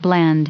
Bland.